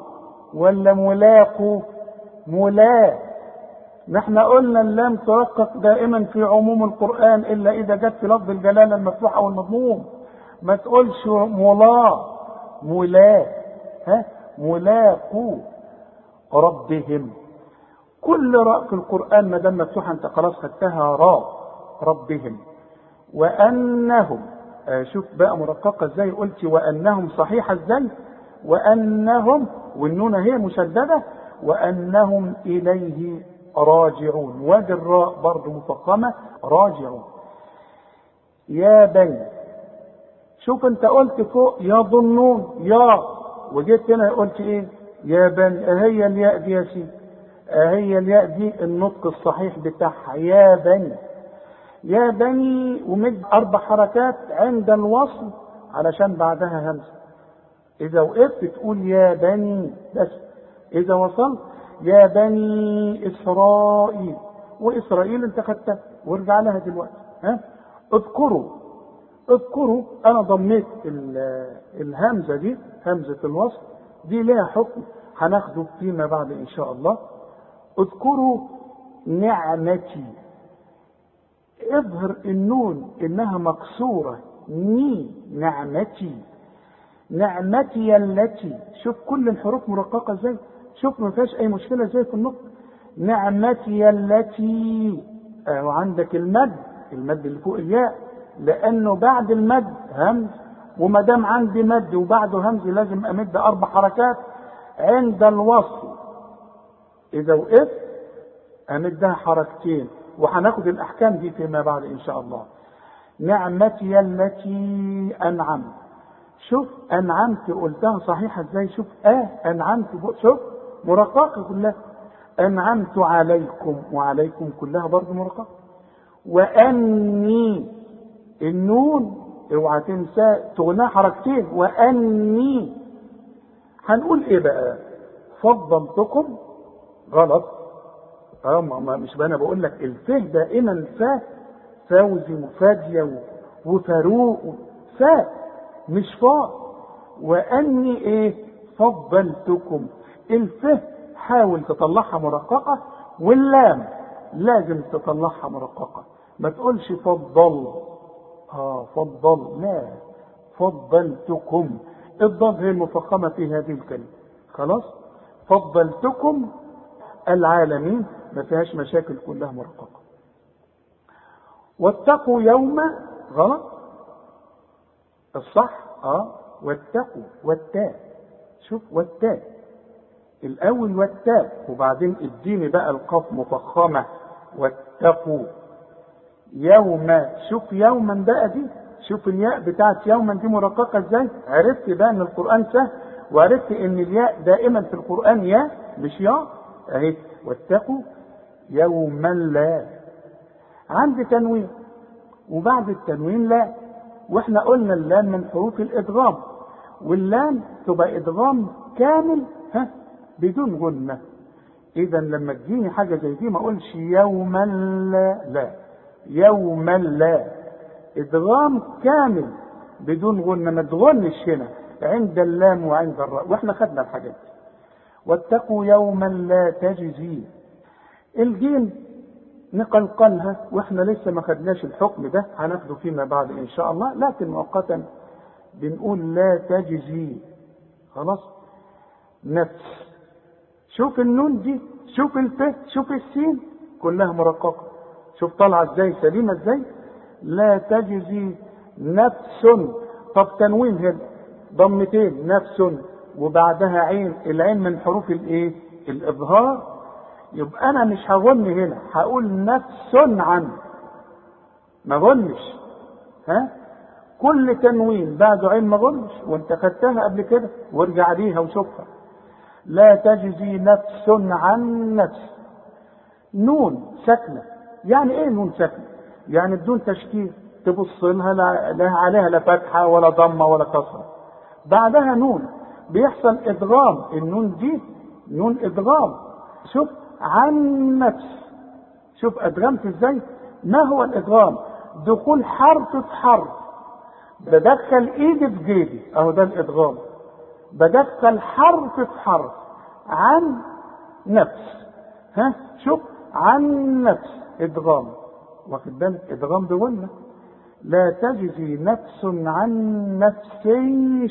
ولا ملاقوا؟ ملا. نحن قلنا اللام ترقق دائما في عموم القرآن إلا إذا جت في لفظ الجلالة المفتوح أو المضموم ما تقولش ملا ملا. ها؟ ملاقوا. ربهم. كل راء في القرآن ما دام مفتوحة أنت خلاص خدتها راء. ربهم. وأنهم شوف بقى مرققة إزاي قلت وأنهم صحيحة إزاي وأنهم والنون هي مشددة وأنهم إليه راجعون وادي الراء برضه مفخمة راجعون. يا بني شوف أنت قلت فوق يظنون يا وجيت هنا قلت إيه؟ يا بني أهي الياء دي يا سيدي أهي الياء دي النطق الصحيح بتاعها يا بني. يا بني ومد أربع حركات عند الوصل علشان بعدها همزه إذا وقفت تقول يا بني بس. إذا وصلت يا بني إسرائيل. وإسرائيل أنت خدتها وارجع لها دلوقتي. ها؟ اذكروا. اذكروا أنا ضميت الهمزة دي همزة الوصل. دي لها حكم هناخده فيما بعد إن شاء الله. اذكروا نعمتي. اظهر النون إنها مكسوره ني نعمتي. نعمتي التي. شوف كل الحروف مرققة إزاي شوف ما فيهاش أي مشكلة زي في النطق. نعمتي التي. آه وعندك المد. المد اللي فوق الياء. لأنه بعد المد همز. وما دام عندي مد وبعده همز لازم أمد أربع حركات. عند الوصل. إذا وقفت أمدها حركتين. وهناخد الأحكام دي فيما بعد إن شاء الله. نعمتي التي أنعمت. شوف أنعمت قلتها صحيحة إزاي؟ شوف آه أنعمت شوف مرققه كلها. أنعمت عليكم وعليكم كلها برضه مرققه وأني النون اوعى تنسى تغناها حركتين. وأني. هنقول إيه بقى؟ فضلتكم غلط. آه ما مش أنا بقول لك الفه دائما فا فوزي وفاديه وفاروق فا مش فاء. وأني إيه؟ فضلتكم. الفه حاول تطلعها مرققة واللام لازم تطلعها مرققة. ما تقولش فضل. آه فضل. لا. فضلتكم. الضاد هي المفخمة في هذه الكلمة. خلاص؟ فضلتكم العالمين. ما فيهاش مشاكل كلها مرققة. واتقوا يوم غلط. الصح آه. واتقوا والتاء شوف والتاء الأول والتاء وبعدين اديني بقى القاف مفخمة. واتقوا يوم شوف يوما بقى دي. شوف الياء بتاعت يوما دي مرققة إزاي؟ عرفت بقى إن القرآن سهل وعرفت إن الياء دائما في القرآن ياء مش ياء. أهي. واتقوا يوما لا. عندي تنوين وبعد التنوين لا. وإحنا قلنا اللام من حروف الادغام واللام تبقى ادغام كامل ها بدون غنة. إذا لما تجيني حاجة زي دي ما أقولش يوما لا لا. يوما لا. ادغام كامل بدون غنة. ما تغنش هنا. عند اللام وعند الراء. وإحنا خدنا الحاجات دي. واتقوا يوما لا تجزي. الجيم نقلقلها وإحنا لسه ما خدناش الحكم ده هناخده فيما بعد إن شاء الله. لكن مؤقتا بنقول لا تجزي. خلاص؟ نفس. شوف النون دي شوف الف شوف السين كلها مرققة. شوف طالعة إزاي سليمة إزاي؟ لا تجزي. نفس. طب تنوين هنا. ضمتين. نفس. وبعدها عين. العين من حروف الإيه؟ الإظهار. يبقى أنا مش هغن هنا هقول نفس عن ما غنش ها؟ كل تنوين بعده عين ما غنش وانت خدتها قبل كده وارجع ليها وشوفها. لا تجزي نفس عن نفس. نون ساكنة. يعني إيه نون ساكنة؟ يعني بدون تشكيل تبص لها لا عليها لا فتحة ولا ضمة ولا كسرة. بعدها نون. بيحصل إدغام. النون دي نون إدغام. شوف عن نفس شوف أدغمت إزاي؟ ما هو الإدغام؟ دخول حرف في حرف بدخل ايدي في جيبي أهو ده الإدغام. بدخل حرف في حرف عن نفس. ها؟ شوف عن نفس. إدغام. واخد بالك إدغام بغنة لا تجزي نفس عن نفس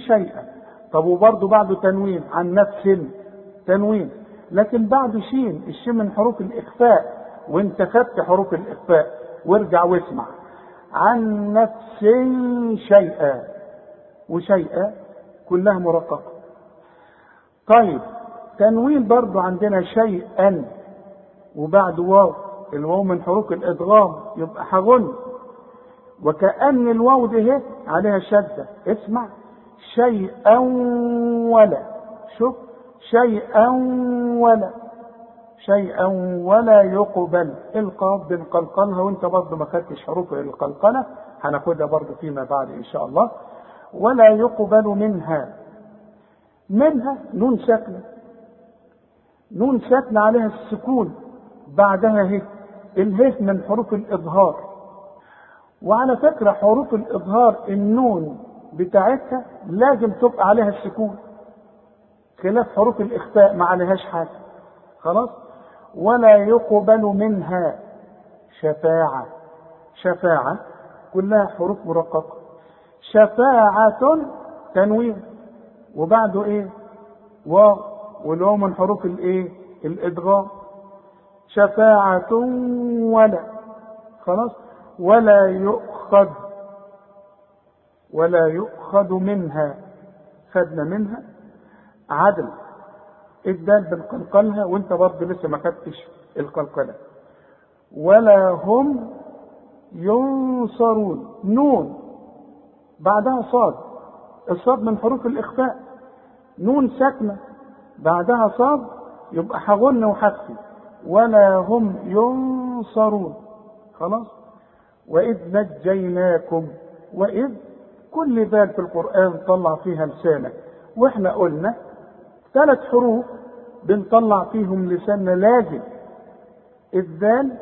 شيئا. طب وبرضه بعده تنوين. عن نفس تنوين. لكن بعد شين الشين من حروف الإخفاء وانت خدت حروف الإخفاء وارجع واسمع. عن نفس شيئا وشيئا كلها مرققة. طيب تنوين برضو عندنا شيئا وبعد واو الواو من حروف الإدغام يبقى هغن وكأن الواو دي عليها شدة اسمع. شيئا ولا شوف. شيئا ولا شيئا ولا يقبل. القاف بنقلقلها وانت برضه ما خدتش حروف القلقلة هناخدها برضه فيما بعد إن شاء الله. ولا يقبل منها. منها نون ساكنة. نون ساكنة عليها السكون. بعدها هي اله من حروف الإظهار. وعلى فكرة حروف الإظهار النون بتاعتها لازم تبقى عليها السكون. خلاف حروف الإخفاء ما عليهاش حاجة. خلاص؟ ولا يقبل منها شفاعة. شفاعة كلها حروف مرققة. شفاعة تنوين. وبعده إيه؟ واو. والواو من حروف الإيه؟ الإدغام. شفاعة ولا. خلاص؟ ولا يؤخذ. ولا يؤخذ منها. خدنا منها. عدل الدال بنقلقلها وانت برضه لسه ما خدتش القلقله ولا هم ينصرون. نون. بعدها صاد. الصاد من حروف الإخفاء. نون ساكنة. بعدها صاد. يبقى هغن وحذفي. ولا هم ينصرون. خلاص؟ وإذ نجيناكم. وإذ كل بال في القرآن طلع فيها لسانك. وإحنا قلنا ثلاث حروف بنطلع فيهم لساننا لازم. الذال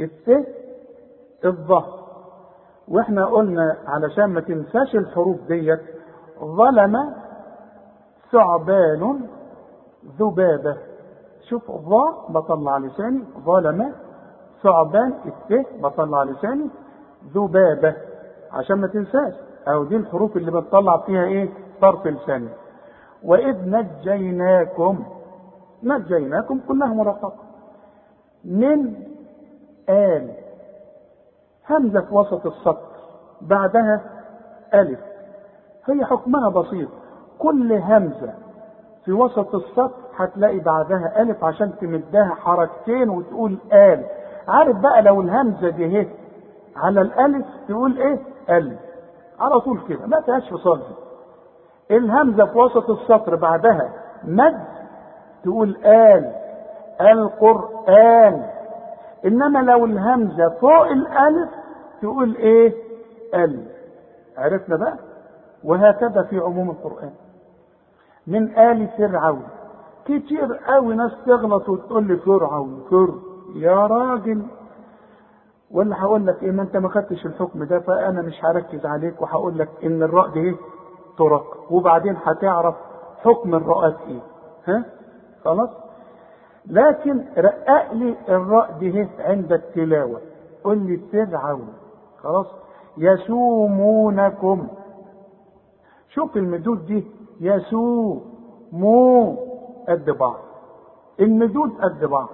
الت الظهر وإحنا قلنا علشان ما تنساش الحروف ديت ظلم ثعبان ذبابة. شوف ظا بطلع لساني ظلم ثعبان الت بطلع لساني ذبابة. عشان ما تنساش. أو دي الحروف اللي بتطلع فيها إيه؟ طرف لساني. وإذ نجيناكم نجيناكم كلها مرققة من آل همزة في وسط السطر بعدها ألف. هي حكمها بسيط. كل همزة في وسط السطر هتلاقي بعدها ألف عشان تمدها حركتين وتقول آل. عارف بقى لو الهمزة دي اهي على الألف تقول إيه؟ ألف. على طول كده ما فيهاش فصال دي الهمزة في وسط السطر بعدها مد تقول آل القرآن. إنما لو الهمزة فوق الألف تقول إيه؟ ال. عرفنا بقى؟ وهكذا في عموم القرآن. من آل فرعون. كتير قوي ناس تغلط وتقول لي فرعون فر. يا راجل. ولا هقول لك إيه ما أنت ما خدتش الحكم ده فأنا مش هركز عليك وهقول لك إن الراء إيه؟ ترك وبعدين هتعرف حكم الراءات إيه. ها؟ خلاص؟ لكن رقق لي الراء دي عند التلاوة. قل لي فرعون خلاص؟ يسومونكم. شوف المدود دي؟ يسو مو قد بعض. المدود قد بعض.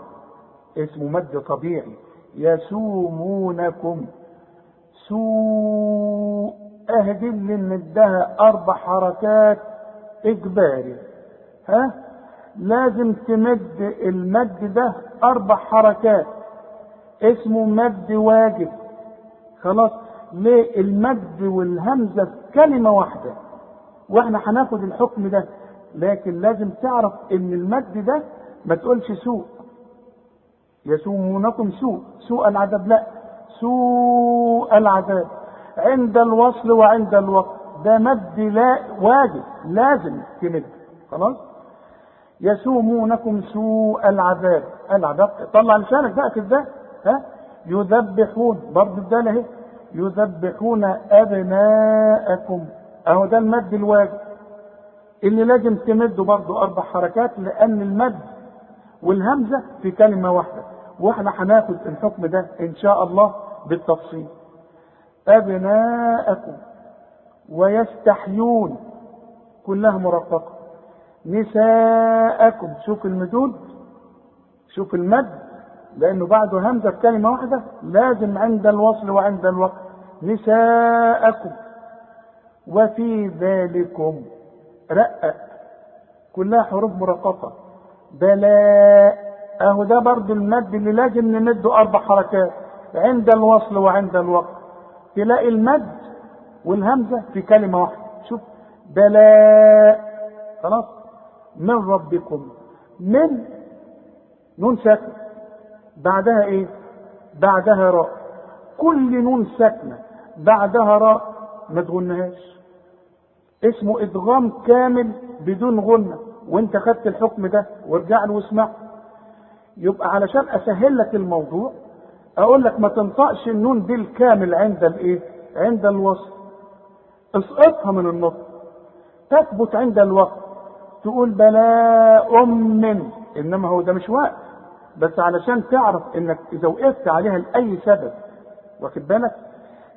اسمه مد طبيعي. يسومونكم. سوء. اهدي اللي مدها أربع حركات إجباري. ها؟ لازم تمد المد ده أربع حركات. اسمه مد واجب. خلاص؟ ليه المد والهمزة في كلمة واحدة؟ وإحنا هناخد الحكم ده. لكن لازم تعرف إن المد ده ما تقولش سوء. يسومونكم سوء. سوء العذاب. لا. سوء العذاب. عند الوصل وعند الوقت. ده مد لا واجب لازم تمد. خلاص؟ يسومونكم سوء العذاب. العذاب طلع لسانك بقى كده. ها؟ يذبحون. برضه الدالة اهي يذبحون أبناءكم. أهو ده المد الواجب. اللي لازم تمده برضه أربع حركات لأن المد والهمزة في كلمة واحدة. وإحنا هناخد الحكم ده إن شاء الله بالتفصيل. أبناءكم ويستحيون كلها مرققه نساءكم شوف المدود شوف المد لأنه بعده همزة في كلمة واحدة لازم عند الوصل وعند الوقت. نساءكم وفي ذلكم رقق كلها حروف مرققة. بلاء أهو ده برضو المد اللي لازم نمده أربع حركات عند الوصل وعند الوقت. تلاقي المد والهمزة في كلمة واحدة. شوف بلاء. خلاص؟ من ربكم؟ من نون ساكنة. بعدها إيه؟ بعدها راء. كل نون ساكنة. بعدها راء. ما تغنهاش. اسمه إدغام كامل بدون غنة. وانت خدت الحكم ده وارجع له واسمع يبقى علشان أسهل لك الموضوع أقول لك ما تنطقش النون دي الكامل عند الإيه؟ عند الوصف. اسقطها من النطق. تثبت عند الوقت. تقول بلاء من إنما هو ده مش وقت. بس علشان تعرف إنك إذا وقفت عليها لأي سبب واخد بالك؟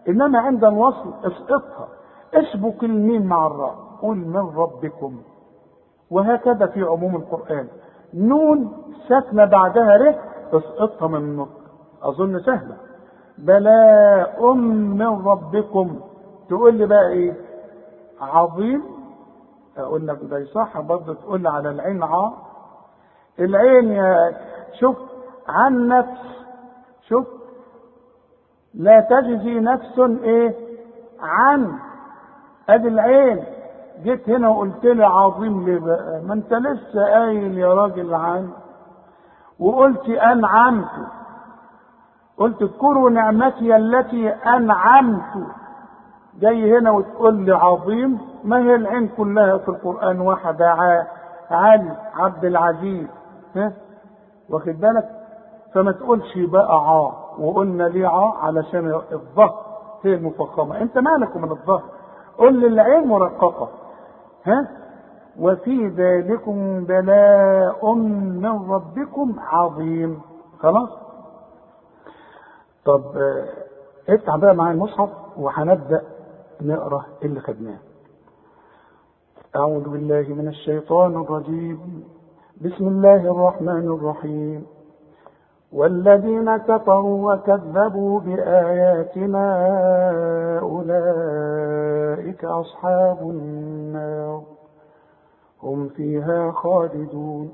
إنما عند الوصل اسقطها. اسبك الميم مع الراء. قل من ربكم. وهكذا في عموم القرآن. نون ساكنة بعدها ر اسقطها من النطق. أظن سهلة. بلاء من ربكم. تقول لي بقى إيه؟ عظيم. أقول لك ده صح برضه تقول على العين ع العين يا شوف عن نفس. شوف لا تجزي نفس إيه؟ عن. أدي العين. جيت هنا وقلت لي عظيم ليه بقى؟ ما أنت لسه قايل يا راجل عن. وقلت أنعمت. قلت اذكروا نعمتي التي أنعمت. جاي هنا وتقول لي عظيم ما هي العين كلها في القرآن واحدة؟ علي عبد العزيز. ها؟ واخد بالك؟ فما تقولش بقى عا وقلنا ليه عا؟ علشان الظهر هي المفخمة. انت مالك من الظهر؟ قل لي العين مرققة. ها؟ وفي ذلكم بلاء من ربكم عظيم. خلاص؟ طب افتح بقى معايا المصحف وهنبدأ نقرأ اللي خدناه. أعوذ بالله من الشيطان الرجيم. بسم الله الرحمن الرحيم. والذين كفروا وكذبوا بآياتنا أولئك أصحاب النار. هم فيها خالدون.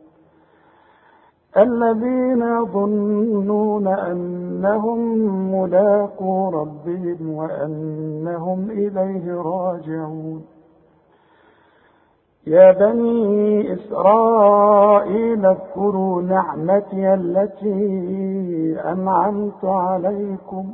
الذين يظنون أنهم ملاقو ربهم وأنهم إليه راجعون. يا بني إسرائيل اذكروا نعمتي التي أنعمت عليكم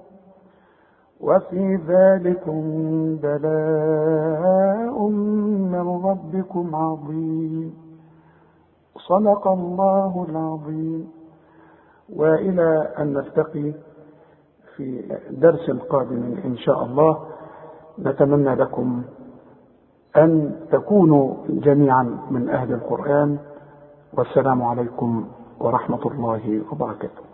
وفي ذلكم بلاء من ربكم عظيم. صدق الله العظيم. وإلى أن نلتقي في درس قادم إن شاء الله. نتمنى لكم أن تكونوا جميعا من أهل القرآن. والسلام عليكم ورحمة الله وبركاته.